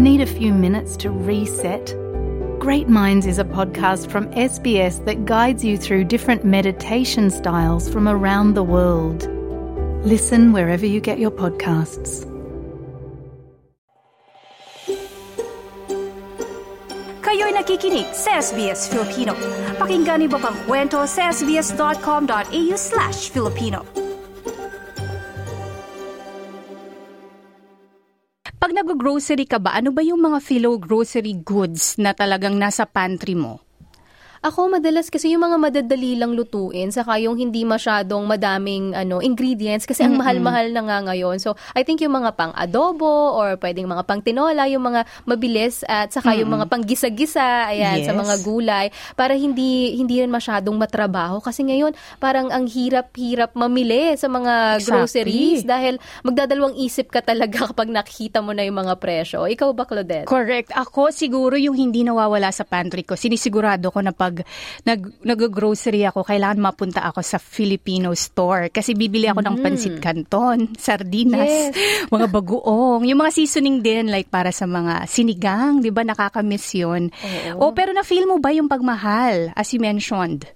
Need a few minutes to reset? Great Minds is a podcast from SBS that guides you through different meditation styles from around the world. Listen wherever you get your podcasts. Kayo'y nakikinig sa SBS Filipino. Pakinggan niyo pa ang kwento sa sbs.com.au slash Filipino. Nag-grocery ka ba, ano ba yung mga philo grocery goods na talagang nasa pantry mo? Ako madalas kasi yung mga madadali lang lutuin saka yung hindi masyadong madaming ano ingredients kasi ang mahal-mahal na nga ngayon. So I think yung mga pang adobo or pwedeng mga pang tinola, yung mga mabilis at saka yung mga pang gisa-gisa ayan yes. sa mga gulay para hindi hindi rin masyadong matrabaho kasi ngayon parang ang hirap-hirap mamili sa mga exactly. groceries dahil magdadalawang isip ka talaga kapag nakikita mo na yung mga presyo. Ikaw ba Claudette? Correct. Ako siguro yung hindi nawawala sa pantry ko. Sinisigurado ko na pag pag nag, nag-grocery ako, kailangan mapunta ako sa Filipino store. Kasi bibili ako ng mm. pansit canton, sardinas, yes. mga bagoong. Yung mga seasoning din, like para sa mga sinigang, di ba, nakakamiss yun. Oo. O, pero na-feel mo ba yung pagmahal, as you mentioned?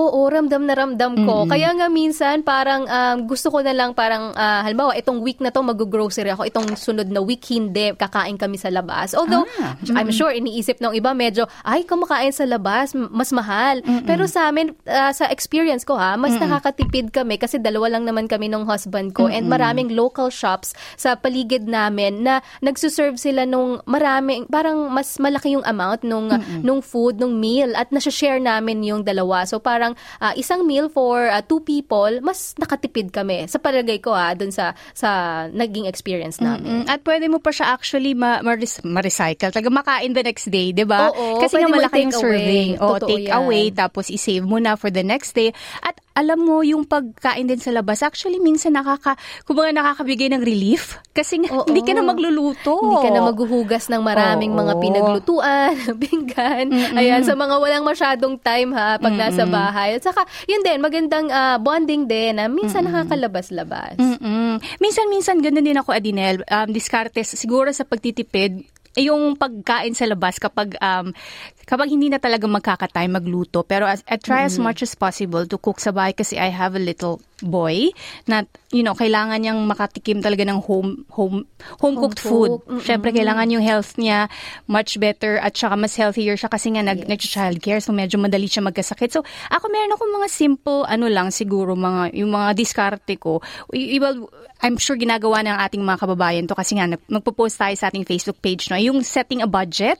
Oo, ramdam na ramdam ko. Mm-hmm. Kaya nga minsan parang um, gusto ko na lang parang uh, halimbawa itong week na to mag-grocery ako, itong sunod na week hindi kakain kami sa labas. Although ah, mm-hmm. I'm sure iniisip ng iba medyo ay kumakain sa labas mas mahal. Mm-hmm. Pero sa amin uh, sa experience ko ha, mas mm-hmm. nakakatipid kami kasi dalawa lang naman kami ng husband ko mm-hmm. and maraming local shops sa paligid namin na nagsuserve sila nung maraming parang mas malaki yung amount nung mm-hmm. nung food, nung meal at na-share namin yung dalawa. So para parang uh, isang meal for uh, two people, mas nakatipid kami. Sa palagay ko ha, dun sa sa naging experience namin. Mm-hmm. At pwede mo pa siya actually ma- ma-recycle. Talaga makain the next day, di ba? Oo, Kasi nga malaki yung serving. O, take yan. away, tapos i-save mo na for the next day. At alam mo, yung pagkain din sa labas, actually, minsan nakaka, kumbaga nakakabigay ng relief. Kasi nga, Oo. hindi ka na magluluto. Hindi ka na maghuhugas ng maraming Oo. mga pinaglutuan, pinggan. Mm-mm. Ayan, sa mga walang masyadong time ha, pag Mm-mm. nasa bahay. At saka, yun din, magandang uh, bonding din na minsan Mm-mm. nakakalabas-labas. Mm-mm. Minsan-minsan, ganun din ako, Adinel. Um, discartes, siguro sa pagtitipid, yung pagkain sa labas kapag um, kapag hindi na talaga magkakatime magluto pero as, I try mm-hmm. as much as possible to cook sa bahay kasi I have a little boy na you know kailangan niyang makatikim talaga ng home home home cooked food. Mm-hmm. Syempre kailangan yung health niya much better at saka mas healthier siya kasi nga nag yes. nag-child care so medyo madali siya magkasakit. So ako meron akong mga simple ano lang siguro mga yung mga diskarte ko. Well, I'm sure ginagawa ng ating mga kababayan to kasi nga magpo-post tayo sa ating Facebook page no yung setting a budget.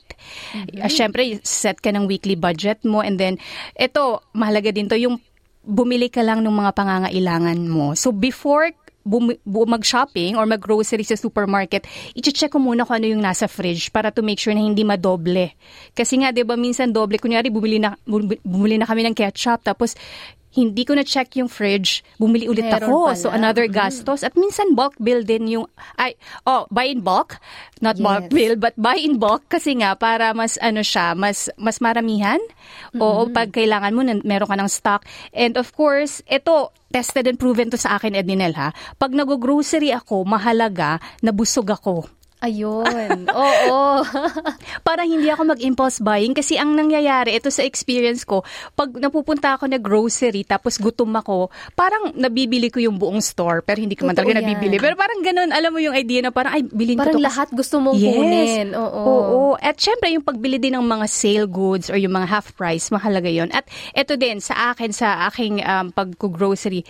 Mm-hmm. Uh, syempre set ka ng weekly budget mo and then ito mahalaga din to yung bumili ka lang ng mga pangangailangan mo. So before bum- bu- mag-shopping or mag-grocery sa supermarket, i-check ko muna kung ano yung nasa fridge para to make sure na hindi madoble. Kasi nga, di ba, minsan doble. Kunyari, bumili na, bumili na kami ng ketchup, tapos hindi ko na check yung fridge, bumili ulit Meron ako. Pala. So another mm. gastos. At minsan bulk bill din yung, ay, oh, buy in bulk, not yes. bulk bill, but buy in bulk kasi nga para mas ano siya, mas mas maramihan. Mm-hmm. Oo, pag kailangan mo, meron ka ng stock. And of course, ito, tested and proven to sa akin, Edninel ha. Pag nag-grocery ako, mahalaga na busog ako. Ayun. Oo. Para hindi ako mag-impulse buying kasi ang nangyayari, ito sa experience ko, pag napupunta ako na grocery tapos gutom ako, parang nabibili ko yung buong store pero hindi ko man talaga nabibili. Pero parang ganun, alam mo yung idea na parang ay bilhin parang ko to. Parang lahat gusto mong yes. kunin. Oo. Oo. At syempre yung pagbili din ng mga sale goods or yung mga half price, mahalaga yon. At ito din sa akin sa aking um, pag-grocery,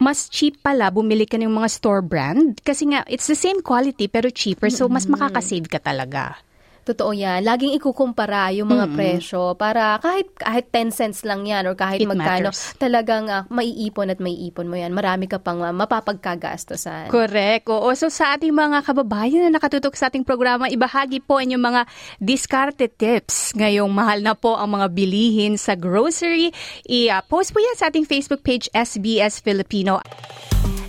mas cheap pala bumili ka ng mga store brand. Kasi nga it's the same quality pero cheaper. So mas makakasave ka talaga. Totoo yan. Laging ikukumpara yung mga mm-hmm. presyo para kahit kahit 10 cents lang yan or kahit It magkano, matters. talagang uh, maiipon at maiipon mo yan. Marami ka pang uh, mapapagkagastosan. Correct. Oo. So sa ating mga kababayan na nakatutok sa ating programa, ibahagi po ang mga diskarte tips. Ngayong mahal na po ang mga bilihin sa grocery. I-post po yan sa ating Facebook page SBS Filipino.